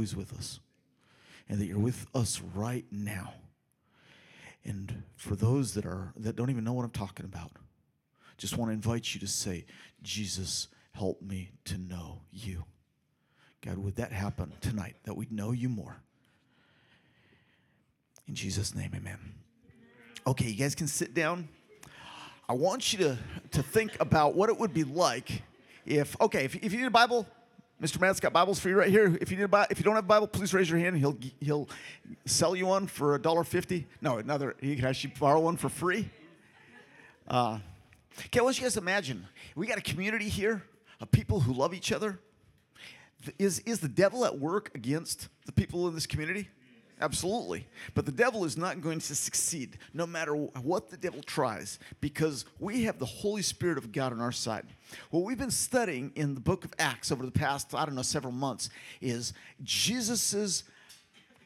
always with us and that you're with us right now. And for those that are that don't even know what I'm talking about, just want to invite you to say, Jesus, help me to know you. God, would that happen tonight, that we'd know you more? In Jesus' name, amen. Okay, you guys can sit down. I want you to, to think about what it would be like if, okay, if, if you need a Bible, Mr. Matt's got Bibles for you right here. If you need a if you don't have a Bible, please raise your hand. He'll he'll sell you one for a dollar fifty. No, another. He can actually borrow one for free. Uh, okay, I want you guys to imagine we got a community here of people who love each other. Is is the devil at work against the people in this community? Absolutely. But the devil is not going to succeed no matter what the devil tries because we have the Holy Spirit of God on our side. What we've been studying in the book of Acts over the past, I don't know, several months is Jesus's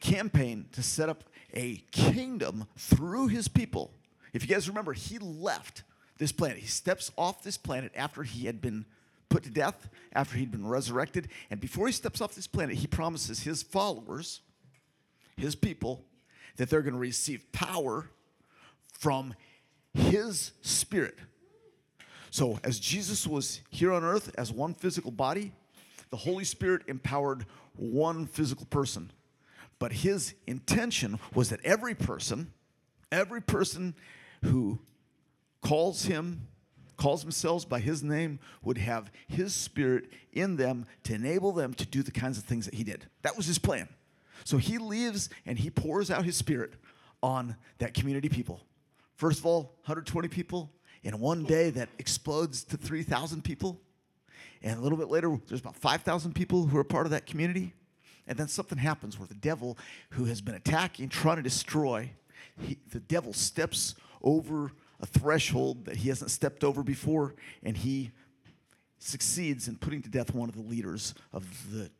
campaign to set up a kingdom through his people. If you guys remember, he left this planet. He steps off this planet after he had been put to death, after he'd been resurrected. And before he steps off this planet, he promises his followers his people, that they're going to receive power from his spirit. So, as Jesus was here on earth as one physical body, the Holy Spirit empowered one physical person. But his intention was that every person, every person who calls him, calls themselves by his name, would have his spirit in them to enable them to do the kinds of things that he did. That was his plan. So he leaves and he pours out his spirit on that community people. First of all, 120 people in one day that explodes to 3,000 people. And a little bit later, there's about 5,000 people who are part of that community. And then something happens where the devil, who has been attacking, trying to destroy, he, the devil steps over a threshold that he hasn't stepped over before, and he succeeds in putting to death one of the leaders of the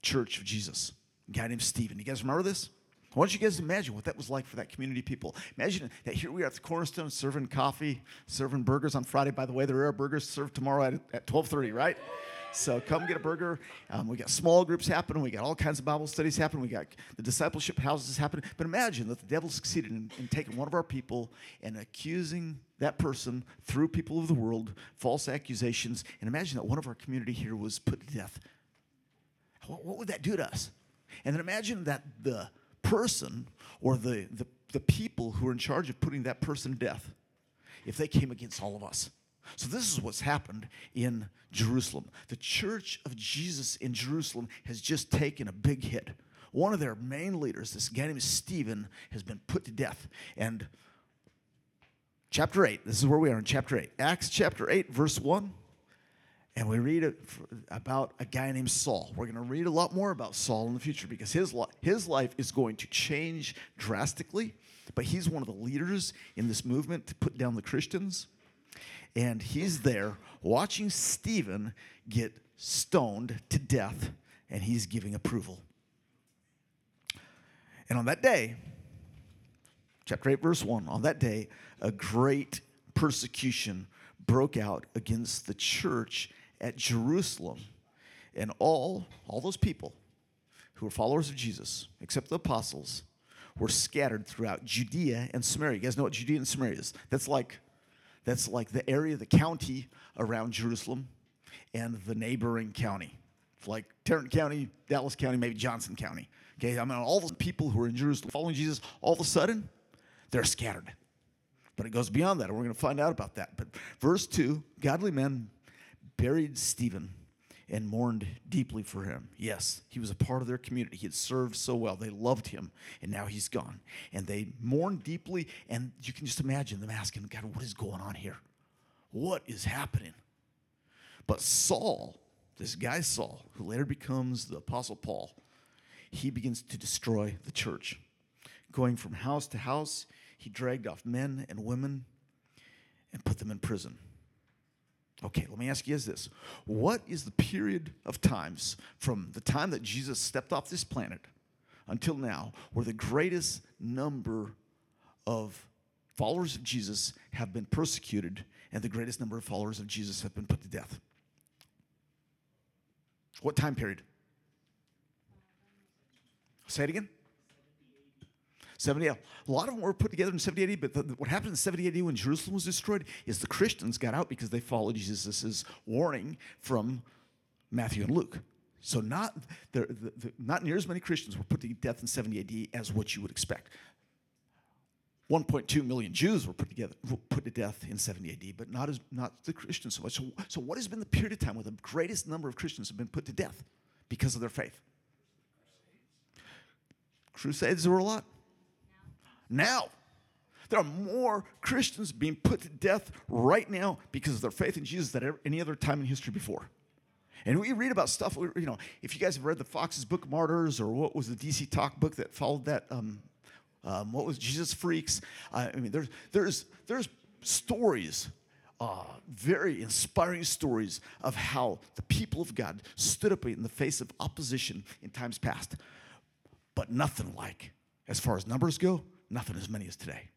church of Jesus a guy named Stephen. You guys remember this? I want you guys to imagine what that was like for that community people. Imagine that here we are at the Cornerstone serving coffee, serving burgers on Friday. By the way, there are burgers served tomorrow at, at 1230, right? So come get a burger. Um, we got small groups happening. We got all kinds of Bible studies happening. We got the discipleship houses happening. But imagine that the devil succeeded in, in taking one of our people and accusing that person through people of the world, false accusations. And imagine that one of our community here was put to death. What, what would that do to us? And then imagine that the person or the, the, the people who are in charge of putting that person to death, if they came against all of us. So, this is what's happened in Jerusalem. The church of Jesus in Jerusalem has just taken a big hit. One of their main leaders, this guy named Stephen, has been put to death. And chapter 8, this is where we are in chapter 8. Acts chapter 8, verse 1 and we read about a guy named Saul. We're going to read a lot more about Saul in the future because his, his life is going to change drastically. But he's one of the leaders in this movement to put down the Christians. And he's there watching Stephen get stoned to death, and he's giving approval. And on that day, chapter 8, verse 1, on that day, a great persecution broke out against the church at Jerusalem. And all, all those people who were followers of Jesus, except the apostles, were scattered throughout Judea and Samaria. You guys know what Judea and Samaria is? That's like, that's like the area, the county around Jerusalem and the neighboring county. Like Tarrant County, Dallas County, maybe Johnson County. Okay, I mean, all the people who are in Jerusalem following Jesus, all of a sudden, they're scattered. But it goes beyond that, and we're going to find out about that. But verse 2 godly men buried Stephen and mourned deeply for him. Yes, he was a part of their community. He had served so well. They loved him, and now he's gone. And they mourned deeply, and you can just imagine them asking, God, what is going on here? What is happening? But Saul, this guy Saul, who later becomes the Apostle Paul, he begins to destroy the church. Going from house to house, he dragged off men and women and put them in prison. Okay, let me ask you is this. What is the period of times from the time that Jesus stepped off this planet until now where the greatest number of followers of Jesus have been persecuted and the greatest number of followers of Jesus have been put to death? What time period? Say it again. 70 A lot of them were put together in 70 AD, but the, what happened in 70 AD when Jerusalem was destroyed is the Christians got out because they followed Jesus' warning from Matthew and Luke. So not, the, the, not near as many Christians were put to death in 70 AD as what you would expect. 1.2 million Jews were put together, put to death in 70 AD, but not as not the Christians so much. So, so what has been the period of time where the greatest number of Christians have been put to death because of their faith? Crusades were a lot. Now, there are more Christians being put to death right now because of their faith in Jesus than any other time in history before. And we read about stuff, you know, if you guys have read the Foxe's Book Martyrs or what was the DC Talk book that followed that, um, um, what was Jesus Freaks? Uh, I mean, there's, there's, there's stories, uh, very inspiring stories of how the people of God stood up in the face of opposition in times past. But nothing like, as far as numbers go, nothing as many as today.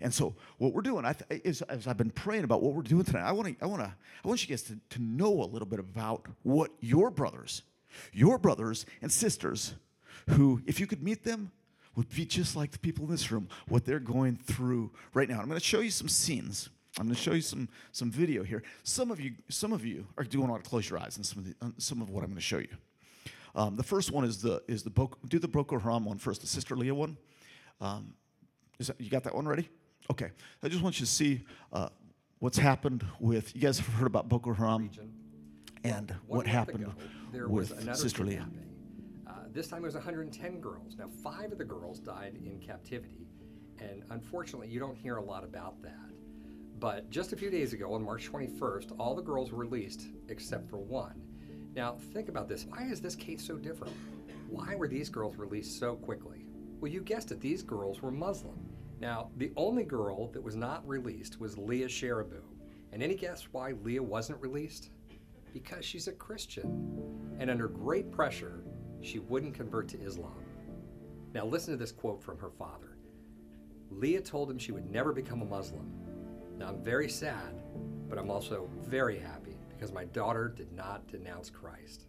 And so what we're doing th- is, as I've been praying about what we're doing tonight, I want to, I want to, I want you guys to, to know a little bit about what your brothers, your brothers and sisters, who, if you could meet them, would be just like the people in this room, what they're going through right now. I'm going to show you some scenes. I'm going to show you some some video here. Some of you, some of you are doing want to close your eyes, and some of the, uh, some of what I'm going to show you. Um, the first one is the is the do the Boko Haram one first, the Sister Leah one. Um, is that, you got that one ready? Okay. I just want you to see uh, what's happened with, you guys have heard about Boko Haram region. and One what happened ago, there was with another Sister Leah. Uh, this time it was 110 girls. Now, five of the girls died in captivity, and unfortunately, you don't hear a lot about that. But just a few days ago, on March 21st, all the girls were released except for one. Now, think about this. Why is this case so different? Why were these girls released so quickly? Well, you guessed it, these girls were Muslim. Now, the only girl that was not released was Leah Sharibu. And any guess why Leah wasn't released? Because she's a Christian. And under great pressure, she wouldn't convert to Islam. Now, listen to this quote from her father Leah told him she would never become a Muslim. Now, I'm very sad, but I'm also very happy because my daughter did not denounce Christ.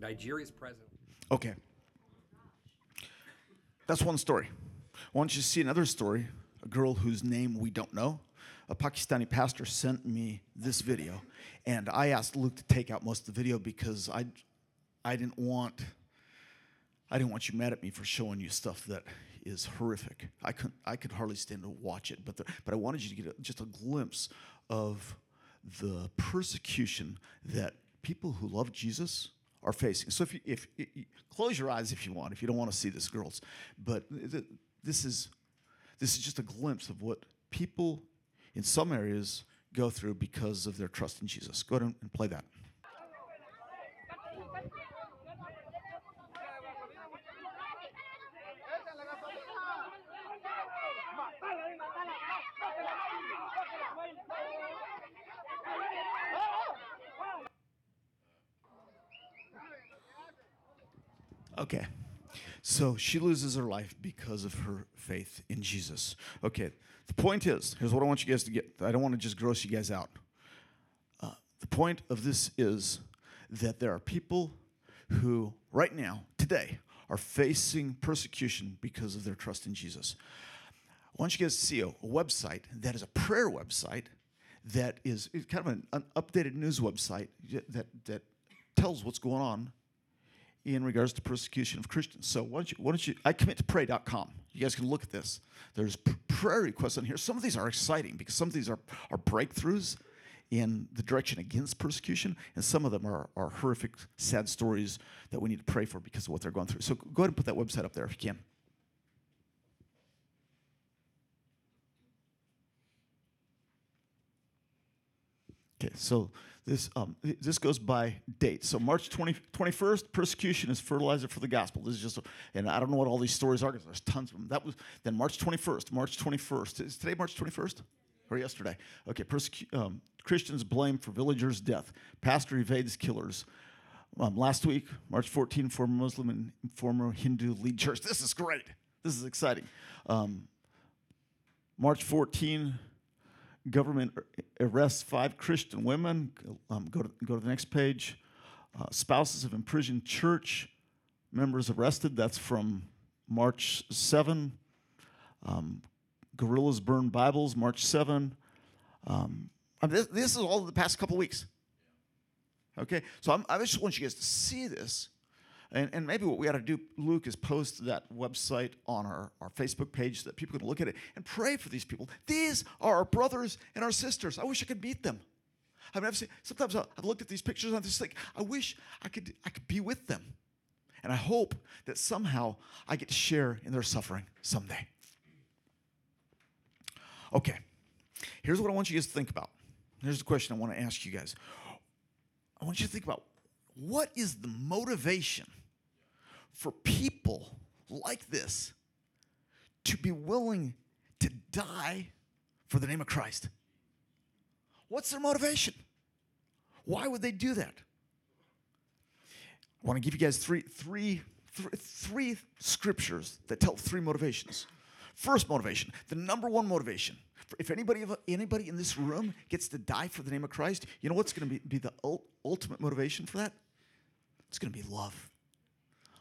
Nigeria's president. Okay. That's one story. I want you to see another story a girl whose name we don't know. A Pakistani pastor sent me this video, and I asked Luke to take out most of the video because I, I didn't want, I didn't want you mad at me for showing you stuff that is horrific. I couldn't, I could hardly stand to watch it, but the, but I wanted you to get a, just a glimpse of the persecution that people who love Jesus are facing. So if you, if you, close your eyes if you want, if you don't want to see this, girls, but th- this is this is just a glimpse of what people in some areas go through because of their trust in Jesus. Go ahead and play that. Okay. So she loses her life because of her faith in Jesus. Okay. The point is here's what I want you guys to get. I don't want to just gross you guys out. Uh, the point of this is that there are people who, right now, today, are facing persecution because of their trust in Jesus. I want you guys to see a, a website that is a prayer website that is kind of an, an updated news website that, that tells what's going on in regards to persecution of Christians. So why don't you, why don't you I commit to pray.com. You guys can look at this. There's prayer requests on here. Some of these are exciting because some of these are, are breakthroughs in the direction against persecution, and some of them are, are horrific, sad stories that we need to pray for because of what they're going through. So go ahead and put that website up there if you can. Okay, so this um, this goes by date. So March 20, 21st, persecution is fertilizer for the gospel. This is just, a, and I don't know what all these stories are because there's tons of them. That was then March 21st. March 21st is today March 21st or yesterday? Okay, persecu- um, Christians blamed for villagers' death. Pastor evades killers. Um, last week, March 14, former Muslim and former Hindu lead church. This is great. This is exciting. Um, March 14, government arrests five Christian women. Um, go, to, go to the next page. Uh, spouses of imprisoned church members arrested. That's from March 7. Um, Guerrillas Burn Bibles, March 7. Um, I mean, this, this is all the past couple weeks. Okay, so I'm, I just want you guys to see this. And, and maybe what we ought to do, Luke, is post that website on our, our Facebook page so that people can look at it and pray for these people. These are our brothers and our sisters. I wish I could meet them. I mean, I've seen, sometimes I've looked at these pictures and I'm just like, I wish I could, I could be with them. And I hope that somehow I get to share in their suffering someday. Okay, here's what I want you guys to think about. Here's the question I want to ask you guys. I want you to think about what is the motivation for people like this to be willing to die for the name of Christ? What's their motivation? Why would they do that? I want to give you guys three, three, three, three scriptures that tell three motivations. First motivation, the number one motivation. If anybody, anybody in this room gets to die for the name of Christ, you know what's going to be, be the ultimate motivation for that? It's going to be love.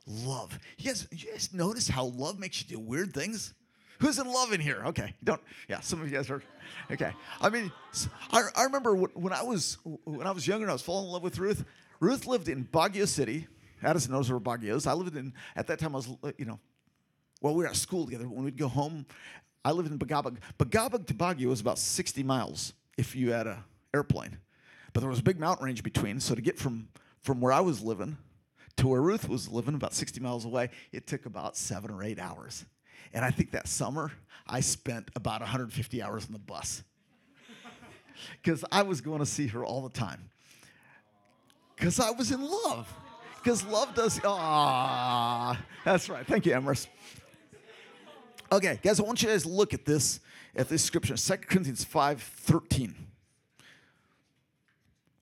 Love. You guys, you guys notice how love makes you do weird things? Who's in love in here? Okay, don't. Yeah, some of you guys are. Okay, I mean, I, I remember when I was when I was younger and I was falling in love with Ruth. Ruth lived in Baguio City. Addison knows where Baguio is. I lived in at that time. I was uh, you know, well, we were at school together. When we'd go home, I lived in Bagabag. Bagabag to Baguio was about 60 miles if you had a airplane, but there was a big mountain range between. So to get from from where I was living to where Ruth was living, about 60 miles away, it took about seven or eight hours. And I think that summer, I spent about 150 hours on the bus because I was going to see her all the time. Because I was in love. Because love does. Ah, that's right. Thank you, Emrys. Okay, guys, I want you guys to look at this at this scripture, 2 Corinthians 5 13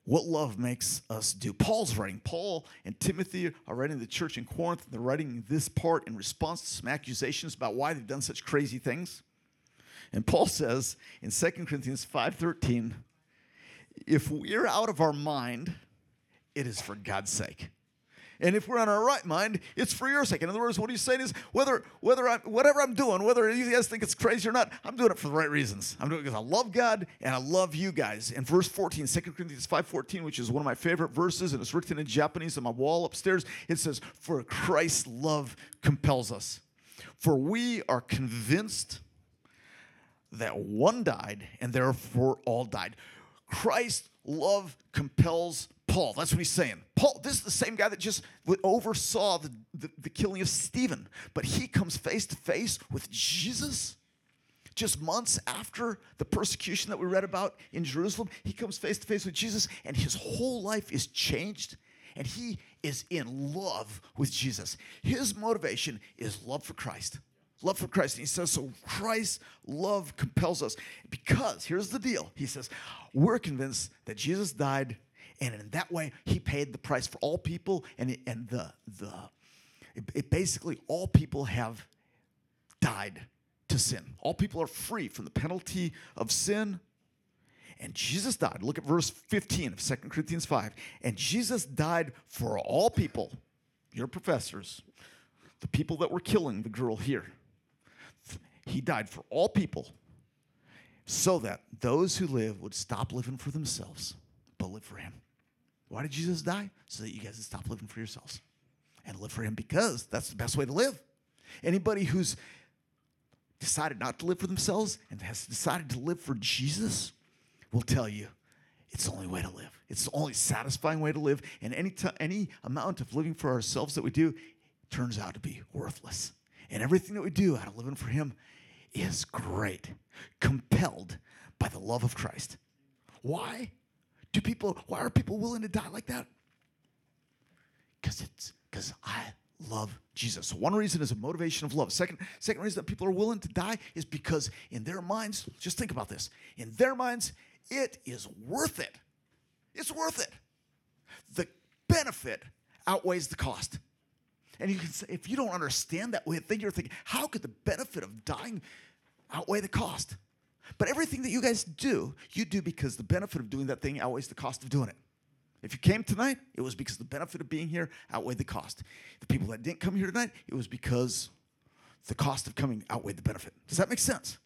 what love makes us do. Paul's writing. Paul and Timothy are writing the church in Corinth. They're writing this part in response to some accusations about why they've done such crazy things. And Paul says in 2 Corinthians 5:13, if we're out of our mind, it is for God's sake. And if we're on our right mind, it's for your sake. In other words, what he's saying is whether whether I whatever I'm doing, whether you guys think it's crazy or not, I'm doing it for the right reasons. I'm doing it because I love God and I love you guys. In verse 14, 2 Corinthians 5:14, which is one of my favorite verses, and it's written in Japanese on my wall upstairs, it says, For Christ's love compels us. For we are convinced that one died, and therefore all died. Christ's love compels Paul. That's what he's saying. Paul, this is the same guy that just oversaw the, the, the killing of Stephen, but he comes face to face with Jesus just months after the persecution that we read about in Jerusalem. He comes face to face with Jesus, and his whole life is changed, and he is in love with Jesus. His motivation is love for Christ. Love for Christ. And he says, so Christ's love compels us. Because here's the deal. He says, we're convinced that Jesus died and in that way he paid the price for all people. And it, and the the it, it basically all people have died to sin. All people are free from the penalty of sin. And Jesus died. Look at verse 15 of 2 Corinthians 5 and Jesus died for all people your professors the people that were killing the girl here. He died for all people so that those who live would stop living for themselves but live for him why did Jesus die? So that you guys would stop living for yourselves and live for Him because that's the best way to live. Anybody who's decided not to live for themselves and has decided to live for Jesus will tell you it's the only way to live. It's the only satisfying way to live. And any, t- any amount of living for ourselves that we do turns out to be worthless. And everything that we do out of living for Him is great, compelled by the love of Christ. Why? Do people, why are people willing to die like that? Because it's, because I love Jesus. One reason is a motivation of love. Second, second reason that people are willing to die is because in their minds, just think about this. In their minds, it is worth it. It's worth it. The benefit outweighs the cost. And you can say, if you don't understand that way, then you're thinking, how could the benefit of dying outweigh the cost? But everything that you guys do, you do because the benefit of doing that thing outweighs the cost of doing it. If you came tonight, it was because the benefit of being here outweighed the cost. The people that didn't come here tonight, it was because the cost of coming outweighed the benefit. Does that make sense?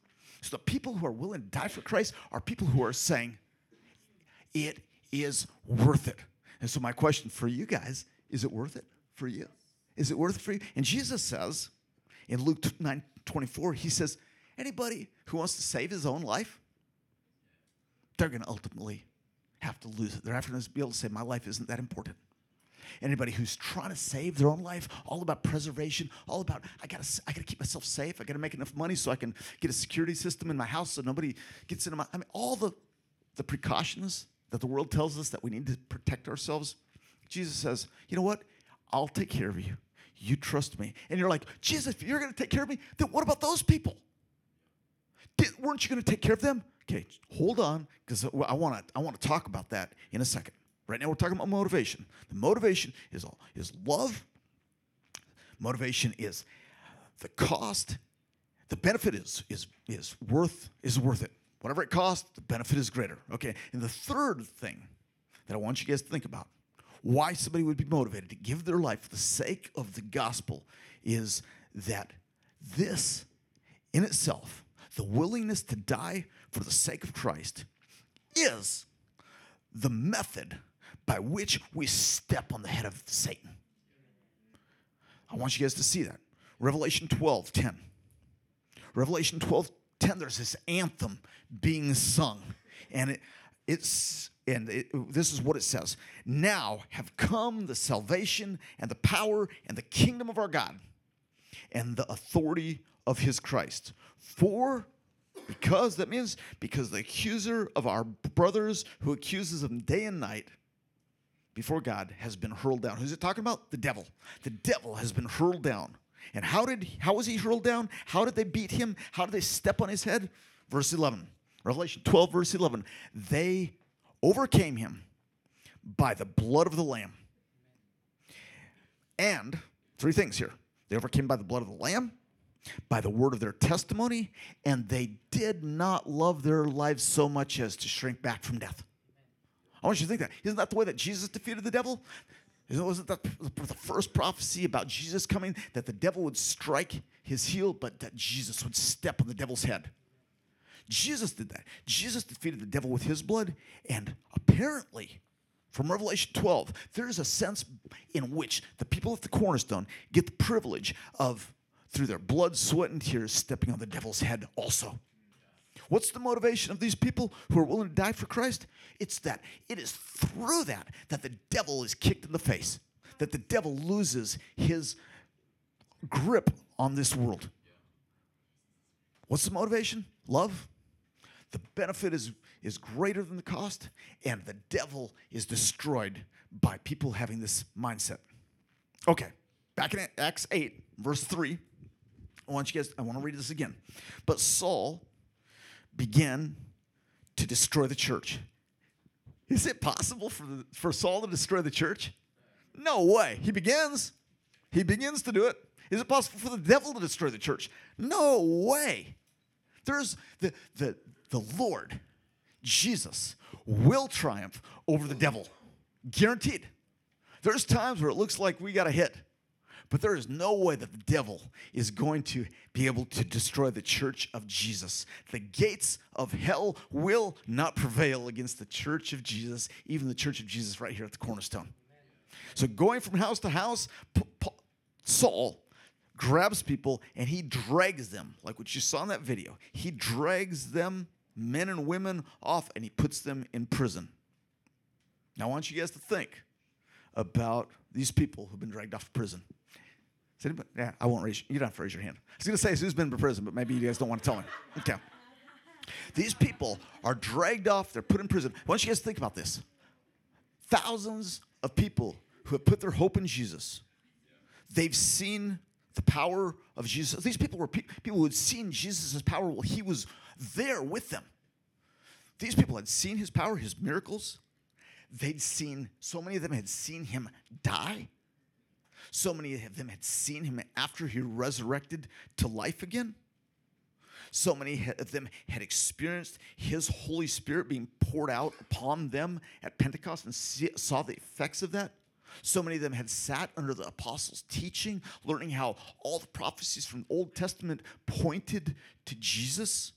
So the people who are willing to die for Christ are people who are saying, it is worth it. And so my question for you guys, is it worth it for you? Is it worth it for you? And Jesus says in Luke 9 24, he says, anybody who wants to save his own life, they're going to ultimately have to lose it. They're going to be able to say, my life isn't that important. Anybody who's trying to save their own life, all about preservation, all about I gotta I gotta keep myself safe. I gotta make enough money so I can get a security system in my house so nobody gets into my. I mean, all the the precautions that the world tells us that we need to protect ourselves. Jesus says, you know what? I'll take care of you. You trust me. And you're like, Jesus, if you're gonna take care of me, then what about those people? Weren't you gonna take care of them? Okay, hold on, because I want to I want to talk about that in a second. Right now, we're talking about motivation. The motivation is all is love. Motivation is the cost. The benefit is is is worth is worth it. Whatever it costs, the benefit is greater. Okay. And the third thing that I want you guys to think about why somebody would be motivated to give their life for the sake of the gospel is that this in itself, the willingness to die for the sake of Christ, is the method by which we step on the head of Satan. I want you guys to see that. Revelation 12 10. Revelation 12 10, there's this anthem being sung. And it, it's and it, this is what it says now have come the salvation and the power and the kingdom of our god and the authority of his christ for because that means because the accuser of our brothers who accuses them day and night before God has been hurled down. Who's it talking about? The devil. The devil has been hurled down. And how did how was he hurled down? How did they beat him? How did they step on his head? Verse 11. Revelation 12 verse 11. They overcame him by the blood of the lamb. And three things here. They overcame by the blood of the lamb, by the word of their testimony, and they did not love their lives so much as to shrink back from death. I want you to think that. Isn't that the way that Jesus defeated the devil? Wasn't that the first prophecy about Jesus coming that the devil would strike his heel, but that Jesus would step on the devil's head? Jesus did that. Jesus defeated the devil with his blood, and apparently, from Revelation 12, there is a sense in which the people at the cornerstone get the privilege of, through their blood, sweat, and tears, stepping on the devil's head also. What's the motivation of these people who are willing to die for Christ? It's that it is through that that the devil is kicked in the face, that the devil loses his grip on this world. What's the motivation? Love. The benefit is, is greater than the cost, and the devil is destroyed by people having this mindset. Okay, back in Acts 8, verse 3. I want you guys, I want to read this again. But Saul began to destroy the church. Is it possible for, the, for Saul to destroy the church? No way. He begins. He begins to do it. Is it possible for the devil to destroy the church? No way. There's the, the, the Lord, Jesus, will triumph over the devil. Guaranteed. There's times where it looks like we got a hit. But there is no way that the devil is going to be able to destroy the church of Jesus. The gates of hell will not prevail against the church of Jesus, even the church of Jesus right here at the cornerstone. So, going from house to house, Saul grabs people and he drags them, like what you saw in that video. He drags them, men and women, off and he puts them in prison. Now, I want you guys to think about these people who've been dragged off of prison. Is anybody? Yeah, I won't raise. You don't have to raise your hand. I was going to say who's been to prison, but maybe you guys don't want to tell me. Okay. These people are dragged off. They're put in prison. Why don't you guys think about this? Thousands of people who have put their hope in Jesus. They've seen the power of Jesus. These people were pe- people who had seen Jesus' power while he was there with them. These people had seen his power, his miracles. They'd seen, so many of them had seen him die. So many of them had seen him after he resurrected to life again. So many of them had experienced His Holy Spirit being poured out upon them at Pentecost and see, saw the effects of that. So many of them had sat under the apostles' teaching, learning how all the prophecies from the Old Testament pointed to Jesus.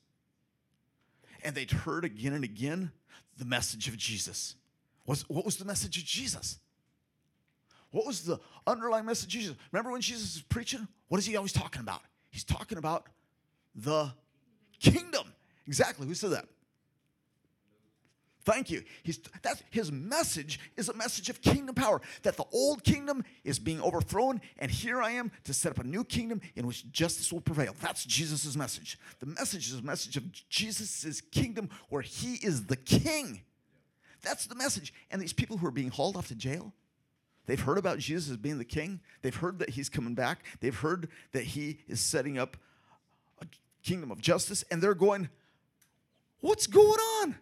And they'd heard again and again the message of Jesus. Was, what was the message of Jesus? What was the underlying message Jesus? Remember when Jesus was preaching? What is he always talking about? He's talking about the kingdom. Exactly. Who said that? Thank you. He's, that's, his message is a message of kingdom power that the old kingdom is being overthrown, and here I am to set up a new kingdom in which justice will prevail. That's Jesus' message. The message is a message of Jesus' kingdom where he is the king. That's the message. And these people who are being hauled off to jail, they've heard about Jesus as being the king. They've heard that he's coming back. They've heard that he is setting up a kingdom of justice, and they're going, What's going on?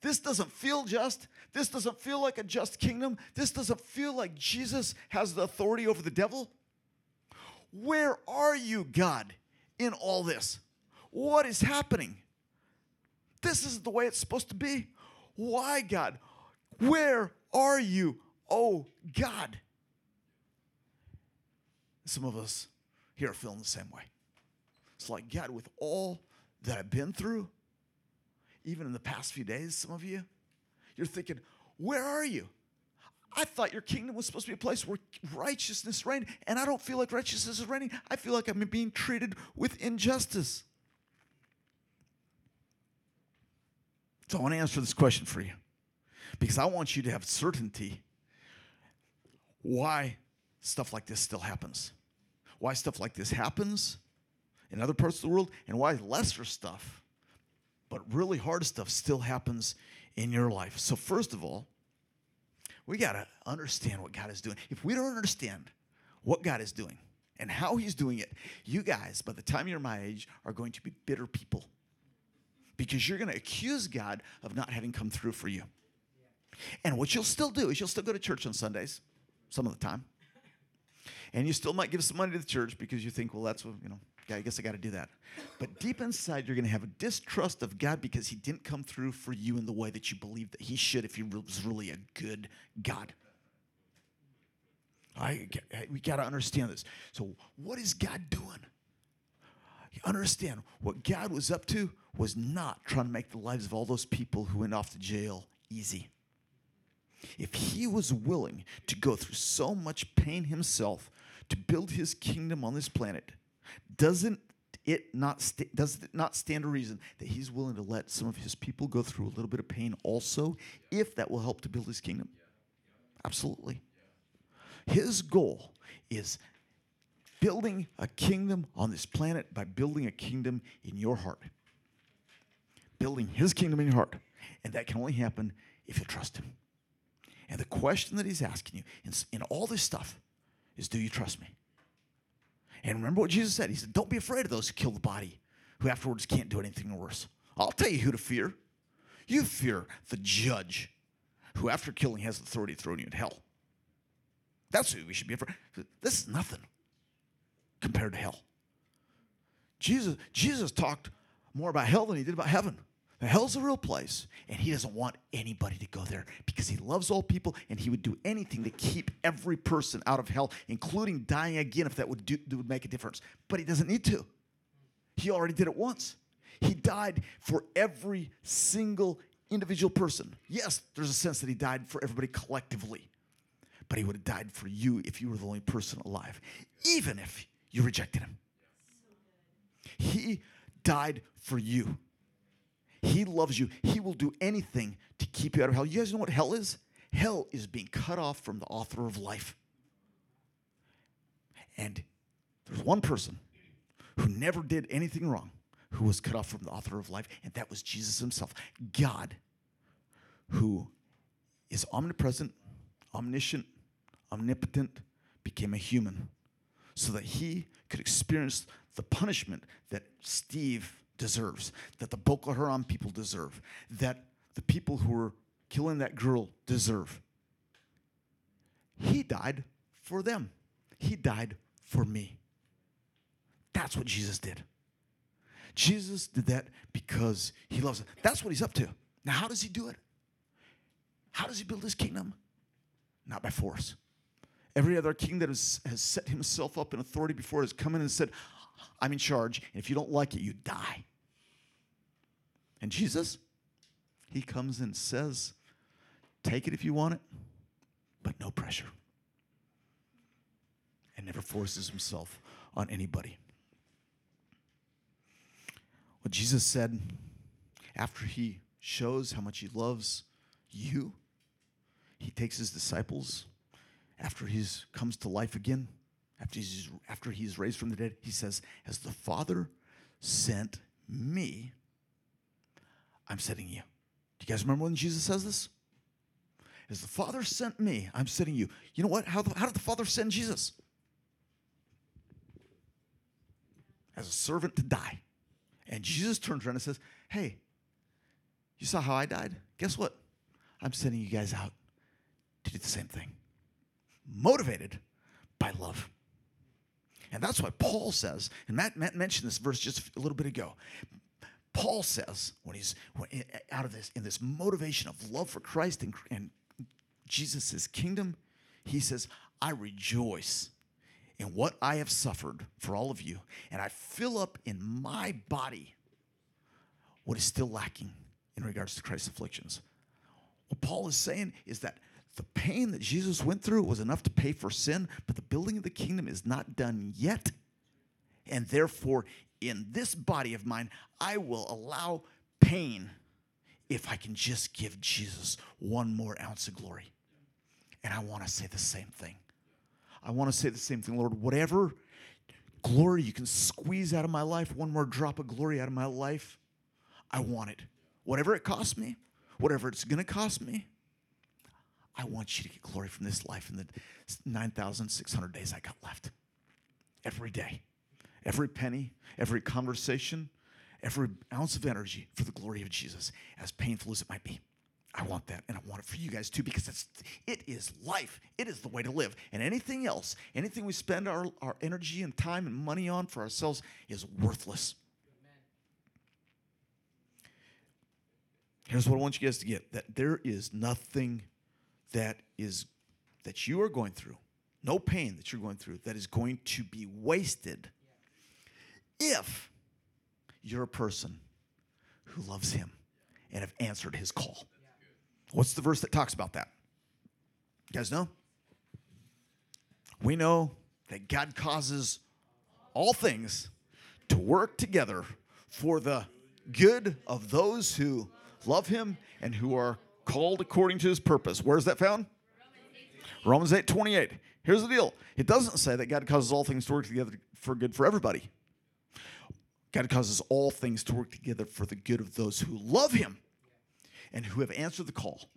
This doesn't feel just. This doesn't feel like a just kingdom. This doesn't feel like Jesus has the authority over the devil. Where are you, God, in all this? What is happening? This isn't the way it's supposed to be. Why, God? Where are you, oh God? Some of us here are feeling the same way. It's like, God, with all that I've been through, even in the past few days, some of you, you're thinking, where are you? I thought your kingdom was supposed to be a place where righteousness reigned, and I don't feel like righteousness is reigning. I feel like I'm being treated with injustice. So I want to answer this question for you because I want you to have certainty why stuff like this still happens, why stuff like this happens in other parts of the world, and why lesser stuff but really hard stuff still happens in your life. So, first of all, we got to understand what God is doing. If we don't understand what God is doing and how He's doing it, you guys, by the time you're my age, are going to be bitter people because you're going to accuse God of not having come through for you. And what you'll still do is you'll still go to church on Sundays, some of the time. And you still might give some money to the church because you think, well, that's what, you know, I guess I got to do that. But deep inside, you're going to have a distrust of God because He didn't come through for you in the way that you believe that He should if He was really a good God. I, we got to understand this. So, what is God doing? You understand what God was up to was not trying to make the lives of all those people who went off to jail easy. If He was willing to go through so much pain Himself to build His kingdom on this planet, doesn't it not st- does it not stand a reason that he's willing to let some of his people go through a little bit of pain also if that will help to build his kingdom? Absolutely. His goal is building a kingdom on this planet by building a kingdom in your heart. Building his kingdom in your heart. And that can only happen if you trust him and the question that he's asking you in, in all this stuff is do you trust me and remember what Jesus said? He said, Don't be afraid of those who kill the body, who afterwards can't do anything worse. I'll tell you who to fear. You fear the judge, who after killing has authority to throw you in hell. That's who we should be afraid. This is nothing compared to hell. Jesus, Jesus talked more about hell than he did about heaven. Hell's a real place, and he doesn't want anybody to go there because he loves all people and he would do anything to keep every person out of hell, including dying again if that would, do, would make a difference. But he doesn't need to. He already did it once. He died for every single individual person. Yes, there's a sense that he died for everybody collectively, but he would have died for you if you were the only person alive, even if you rejected him. He died for you. He loves you. He will do anything to keep you out of hell. You guys know what hell is? Hell is being cut off from the author of life. And there's one person who never did anything wrong who was cut off from the author of life, and that was Jesus himself. God, who is omnipresent, omniscient, omnipotent, became a human so that he could experience the punishment that Steve deserves, that the Boko Haram people deserve, that the people who were killing that girl deserve. He died for them. He died for me. That's what Jesus did. Jesus did that because he loves it. That's what he's up to. Now, how does he do it? How does he build his kingdom? Not by force. Every other king that has, has set himself up in authority before has come in and said, I'm in charge, and if you don't like it, you die. And Jesus, he comes and says, Take it if you want it, but no pressure. And never forces himself on anybody. What Jesus said after he shows how much he loves you, he takes his disciples after he comes to life again, after he's after he's raised from the dead, he says, As the Father sent me, I'm sending you. Do you guys remember when Jesus says this? As the Father sent me, I'm sending you. You know what? How, the, how did the Father send Jesus? As a servant to die. And Jesus turns around and says, Hey, you saw how I died? Guess what? I'm sending you guys out to do the same thing. Motivated by love. And that's why Paul says, and Matt, Matt mentioned this verse just a little bit ago. Paul says, when he's when, eh, eh, out of this, in this motivation of love for Christ and, and Jesus' kingdom, he says, I rejoice in what I have suffered for all of you, and I fill up in my body what is still lacking in regards to Christ's afflictions. What Paul is saying is that the pain that Jesus went through was enough to pay for sin, but the building of the kingdom is not done yet. And therefore, in this body of mine, I will allow pain if I can just give Jesus one more ounce of glory. And I want to say the same thing. I want to say the same thing, Lord. Whatever glory you can squeeze out of my life, one more drop of glory out of my life, I want it. Whatever it costs me, whatever it's going to cost me, I want you to get glory from this life in the 9,600 days I got left. Every day, every penny, every conversation, every ounce of energy for the glory of Jesus, as painful as it might be. I want that, and I want it for you guys too, because it's, it is life. It is the way to live. And anything else, anything we spend our, our energy and time and money on for ourselves is worthless. Here's what I want you guys to get that there is nothing that is that you are going through, no pain that you're going through that is going to be wasted if you're a person who loves him and have answered his call. What's the verse that talks about that? You guys know? We know that God causes all things to work together for the good of those who love him and who are called according to his purpose. Where's that found? Romans 8 28. Here's the deal it doesn't say that God causes all things to work together for good for everybody. God causes all things to work together for the good of those who love him and who have answered the call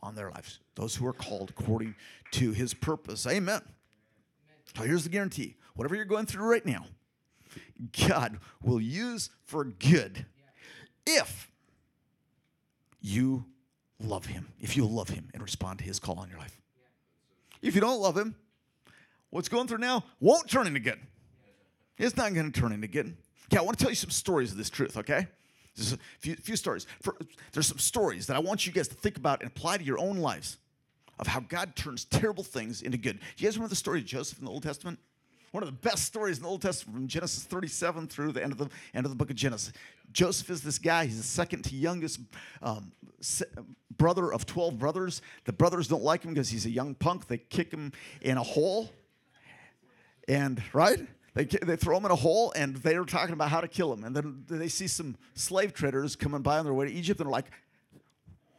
on their lives. Those who are called according to his purpose. Amen. So here's the guarantee whatever you're going through right now, God will use for good if you love him, if you love him and respond to his call on your life. If you don't love him, what's going through now won't turn into good. It's not going to turn into good. Okay, I want to tell you some stories of this truth, okay? There's a few, few stories. For, there's some stories that I want you guys to think about and apply to your own lives of how God turns terrible things into good. You guys remember the story of Joseph in the Old Testament? One of the best stories in the Old Testament from Genesis 37 through the end of the end of the book of Genesis. Joseph is this guy. He's the second to youngest um, brother of 12 brothers. The brothers don't like him because he's a young punk. They kick him in a hole. And, right? They, they throw him in a hole and they're talking about how to kill him. And then they see some slave traders coming by on their way to Egypt and they're like,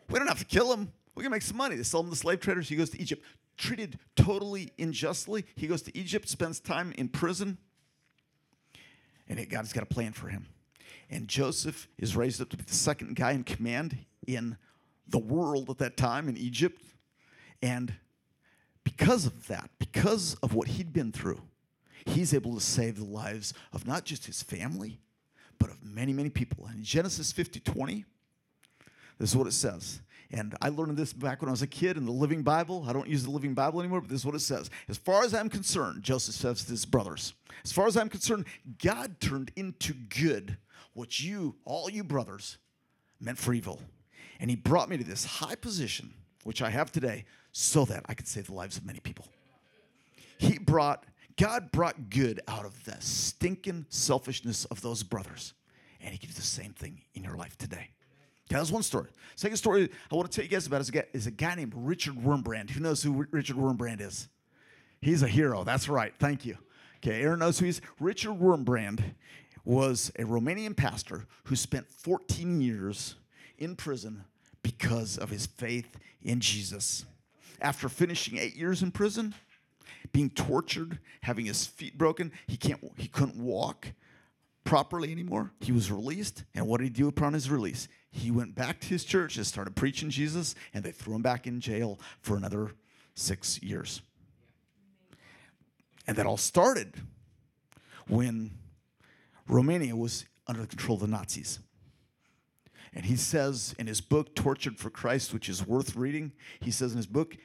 we don't have to kill him. We can make some money. They sell him to slave traders. He goes to Egypt treated totally unjustly. He goes to Egypt, spends time in prison, and God's got a plan for him. And Joseph is raised up to be the second guy in command in the world at that time in Egypt. And because of that, because of what he'd been through, he's able to save the lives of not just his family, but of many, many people. And in Genesis 50 20, this is what it says. And I learned this back when I was a kid in the Living Bible. I don't use the Living Bible anymore, but this is what it says. As far as I'm concerned, Joseph says to his brothers, as far as I'm concerned, God turned into good what you, all you brothers, meant for evil. And he brought me to this high position, which I have today, so that I could save the lives of many people. He brought, God brought good out of the stinking selfishness of those brothers. And he can do the same thing in your life today. That's one story. Second story I want to tell you guys about is a guy, is a guy named Richard Wurmbrand. Who knows who Richard Wurmbrand is? He's a hero. That's right. Thank you. Okay, Aaron knows who he is. Richard Wurmbrand was a Romanian pastor who spent 14 years in prison because of his faith in Jesus. After finishing eight years in prison, being tortured, having his feet broken, he can't he couldn't walk properly anymore. He was released, and what did he do upon his release? He went back to his church and started preaching Jesus, and they threw him back in jail for another six years. And that all started when Romania was under the control of the Nazis. And he says in his book, Tortured for Christ, which is worth reading, he says in his book,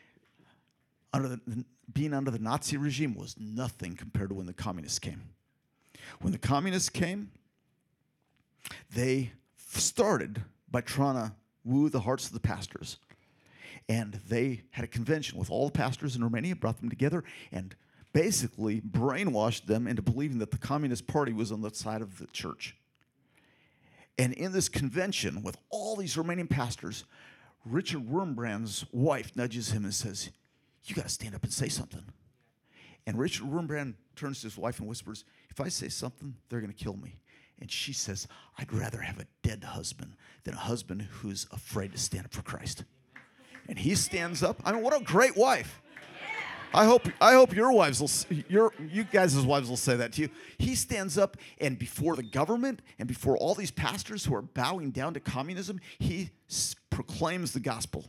under the, being under the Nazi regime was nothing compared to when the communists came. When the communists came, they started by trying to woo the hearts of the pastors. And they had a convention with all the pastors in Romania, brought them together, and basically brainwashed them into believing that the Communist Party was on the side of the church. And in this convention with all these Romanian pastors, Richard Wurmbrand's wife nudges him and says, You got to stand up and say something. And Richard Wurmbrand turns to his wife and whispers, If I say something, they're going to kill me. And she says, I'd rather have a dead husband than a husband who's afraid to stand up for Christ. And he stands up. I mean, what a great wife. I hope, I hope your wives will, your, you guys' wives will say that to you. He stands up and before the government and before all these pastors who are bowing down to communism, he proclaims the gospel.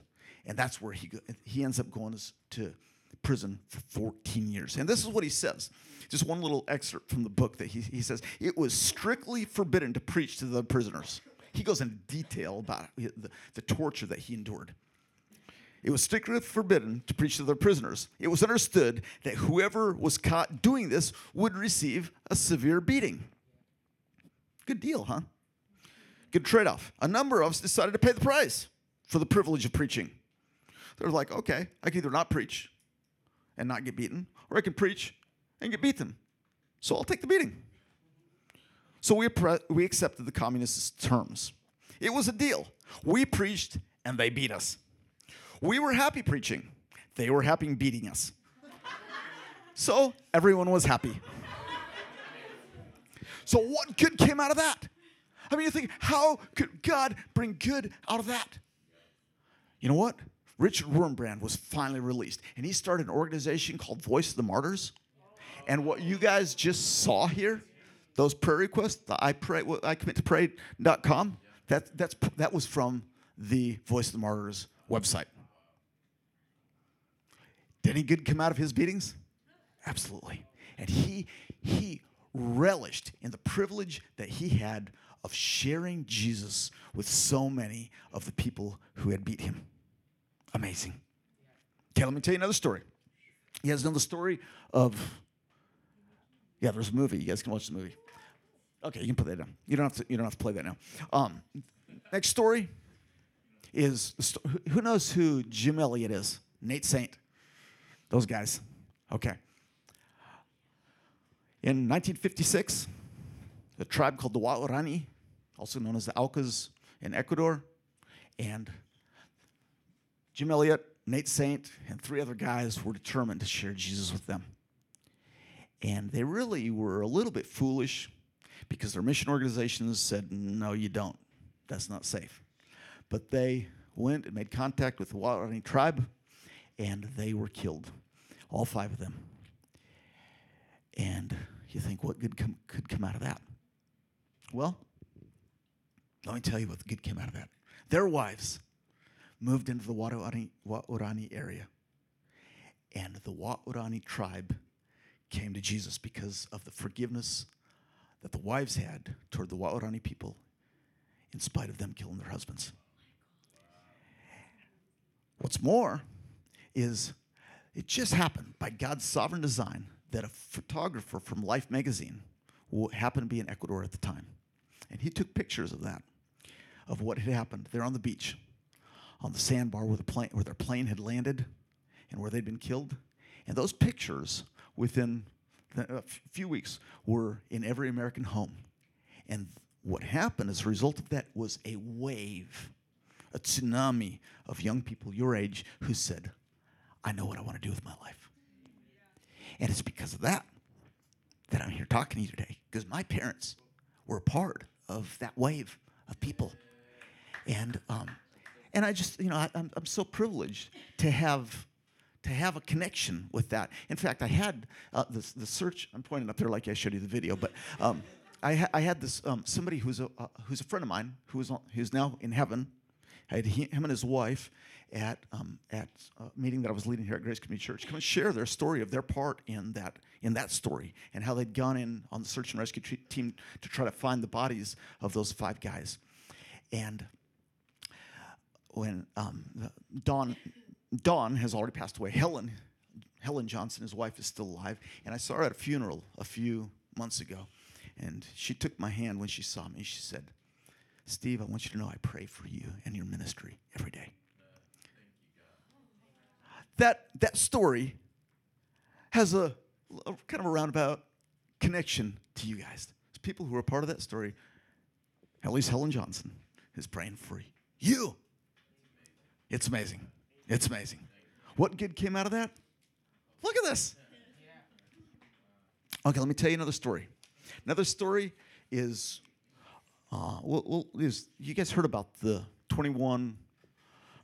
And that's where he, he ends up going to prison for 14 years. And this is what he says. Just one little excerpt from the book that he, he says it was strictly forbidden to preach to the prisoners. He goes into detail about the, the torture that he endured. It was strictly forbidden to preach to the prisoners. It was understood that whoever was caught doing this would receive a severe beating. Good deal, huh? Good trade off. A number of us decided to pay the price for the privilege of preaching. They're like, okay, I can either not preach and not get beaten, or I can preach and get beaten. So I'll take the beating. So we, we accepted the communists' terms. It was a deal. We preached and they beat us. We were happy preaching. They were happy beating us. So everyone was happy. So what good came out of that? I mean, you think, how could God bring good out of that? You know what? Richard Wurmbrand was finally released, and he started an organization called Voice of the Martyrs. And what you guys just saw here, those prayer requests, the I pray, I commit to pray.com, that, that's, that was from the Voice of the Martyrs website. Did any good come out of his beatings? Absolutely. And he he relished in the privilege that he had of sharing Jesus with so many of the people who had beat him. Amazing. Okay, let me tell you another story. You guys know the story of yeah, there's a movie. You guys can watch the movie. Okay, you can put that down. You don't have to. You don't have to play that now. Um, next story is who knows who Jim Elliot is? Nate Saint. Those guys. Okay. In 1956, a tribe called the Waorani, also known as the Aucas in Ecuador, and Jim Elliot, Nate Saint, and three other guys were determined to share Jesus with them. And they really were a little bit foolish because their mission organizations said, no, you don't. That's not safe. But they went and made contact with the Waorani tribe, and they were killed, all five of them. And you think, what good com- could come out of that? Well, let me tell you what good came out of that. Their wives moved into the Waorani, Waorani area, and the Waorani tribe came to Jesus because of the forgiveness that the wives had toward the Waorani people in spite of them killing their husbands. What's more is it just happened by God's sovereign design that a photographer from Life magazine happened to be in Ecuador at the time. And he took pictures of that, of what had happened there on the beach, on the sandbar where, the plane, where their plane had landed and where they'd been killed. And those pictures, within a few weeks, were in every American home. And what happened as a result of that was a wave, a tsunami of young people your age who said, I know what I want to do with my life. And it's because of that that I'm here talking to you today, because my parents were part of that wave of people. And, um, and I just, you know, I, I'm, I'm so privileged to have to have a connection with that. In fact, I had uh, the, the search, I'm pointing up there like I showed you the video, but um, I, ha- I, had this um, somebody who's a, uh, who's a friend of mine who is on, who's now in heaven. I had he, him and his wife at, um, at a meeting that I was leading here at Grace Community Church come and share their story of their part in that, in that story and how they'd gone in on the search and rescue t- team to try to find the bodies of those five guys. And when um, Don Dawn has already passed away. Helen, Helen Johnson, his wife, is still alive. And I saw her at a funeral a few months ago. And she took my hand when she saw me. She said, Steve, I want you to know I pray for you and your ministry every day. That, that story has a, a kind of a roundabout connection to you guys. It's people who are part of that story, at least Helen Johnson, is praying for you. It's amazing. It's amazing. What good came out of that? Look at this. Okay, let me tell you another story. Another story is, uh, well, is you guys heard about the 21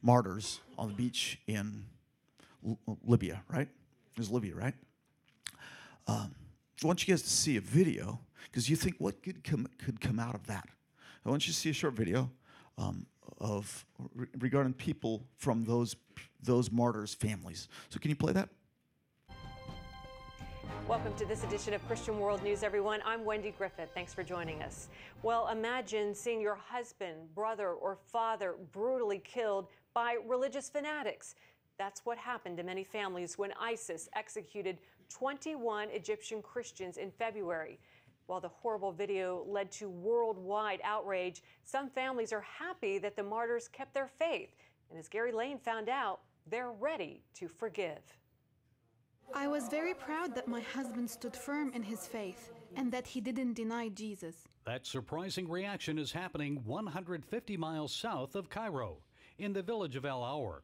martyrs on the beach in L- Libya, right? It was Libya, right? Um, I want you guys to see a video because you think what good come, could come out of that. I want you to see a short video um, of re- regarding people from those those martyrs' families. So can you play that? Welcome to this edition of Christian World News, everyone. I'm Wendy Griffith. Thanks for joining us. Well, imagine seeing your husband, brother, or father brutally killed by religious fanatics. That's what happened to many families when ISIS executed 21 Egyptian Christians in February. While the horrible video led to worldwide outrage, some families are happy that the martyrs kept their faith. And as Gary Lane found out, they're ready to forgive. I was very proud that my husband stood firm in his faith and that he didn't deny Jesus. That surprising reaction is happening 150 miles south of Cairo, in the village of El Aour.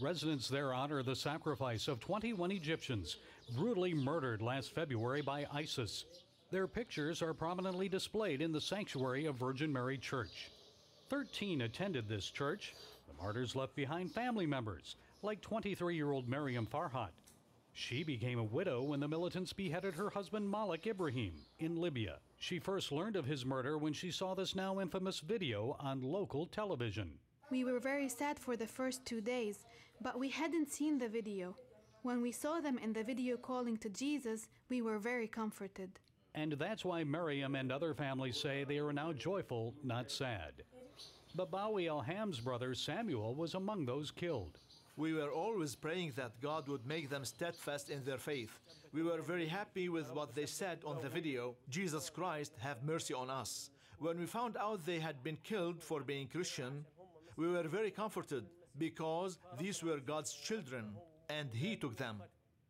Residents there honor the sacrifice of 21 Egyptians brutally murdered last February by ISIS. Their pictures are prominently displayed in the sanctuary of Virgin Mary Church. 13 attended this church. The martyrs left behind family members, like 23 year old Miriam Farhat. She became a widow when the militants beheaded her husband Malik Ibrahim in Libya. She first learned of his murder when she saw this now infamous video on local television. We were very sad for the first two days, but we hadn't seen the video. When we saw them in the video calling to Jesus, we were very comforted. And that's why Miriam and other families say they are now joyful, not sad. Babawi Al Ham's brother Samuel was among those killed. We were always praying that God would make them steadfast in their faith. We were very happy with what they said on the video Jesus Christ, have mercy on us. When we found out they had been killed for being Christian, we were very comforted because these were God's children and He took them.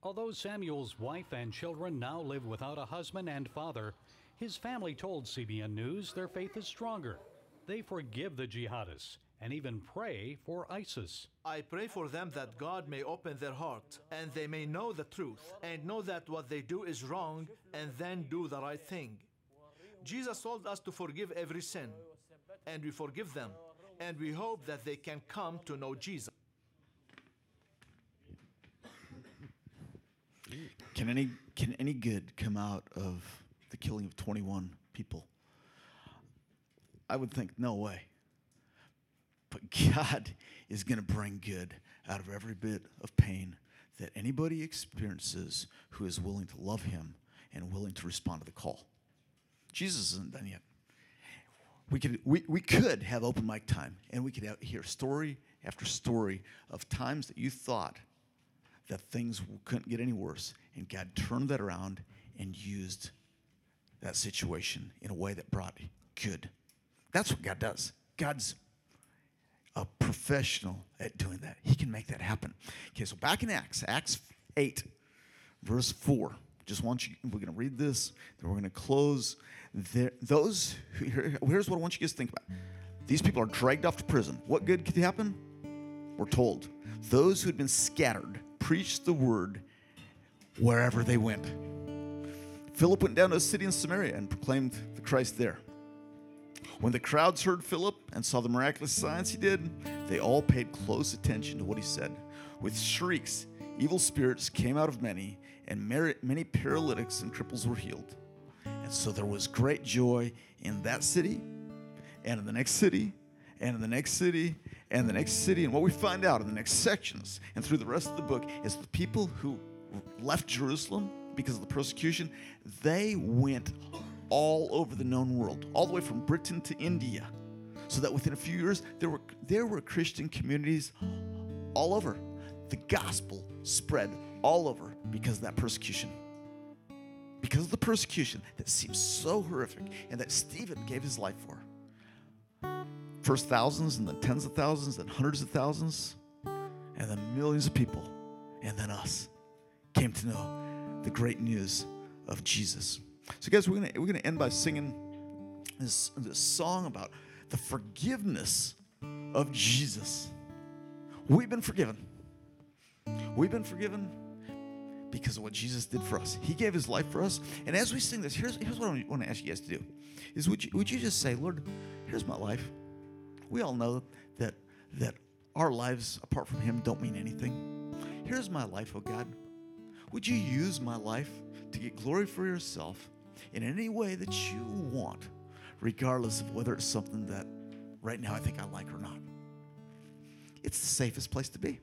Although Samuel's wife and children now live without a husband and father, his family told CBN News their faith is stronger. They forgive the jihadists and even pray for ISIS. I pray for them that God may open their heart and they may know the truth and know that what they do is wrong and then do the right thing. Jesus told us to forgive every sin, and we forgive them, and we hope that they can come to know Jesus. Can any can any good come out of the killing of 21 people? I would think no way. But God is going to bring good out of every bit of pain that anybody experiences who is willing to love him and willing to respond to the call. Jesus isn't done yet. We could, we, we could have open mic time and we could have, hear story after story of times that you thought that things couldn't get any worse. And God turned that around and used that situation in a way that brought good. That's what God does. God's a professional at doing that. He can make that happen. Okay, so back in Acts, Acts 8, verse 4. Just want you, we're going to read this, then we're going to close. There, those, here- here's what I want you guys to think about. These people are dragged off to prison. What good could happen? We're told. Those who had been scattered preached the word wherever they went. Philip went down to a city in Samaria and proclaimed the Christ there. When the crowds heard Philip and saw the miraculous signs he did, they all paid close attention to what he said. With shrieks, evil spirits came out of many, and many paralytics and cripples were healed. And so there was great joy in that city, and in the next city, and in the next city, and the next city. And what we find out in the next sections and through the rest of the book is the people who left Jerusalem because of the persecution, they went all over the known world, all the way from Britain to India. So that within a few years, there were, there were Christian communities all over. The gospel spread all over because of that persecution. Because of the persecution that seems so horrific and that Stephen gave his life for. First thousands and then tens of thousands, and hundreds of thousands, and then millions of people, and then us came to know the great news of Jesus. So, guys, we're gonna we're gonna end by singing this, this song about the forgiveness of Jesus. We've been forgiven. We've been forgiven because of what Jesus did for us. He gave his life for us. And as we sing this, here's, here's what I want to ask you guys to do. Is would you, would you just say, Lord, here's my life. We all know that that our lives apart from him don't mean anything. Here's my life, oh God. Would you use my life to get glory for yourself in any way that you want, regardless of whether it's something that right now I think I like or not? It's the safest place to be.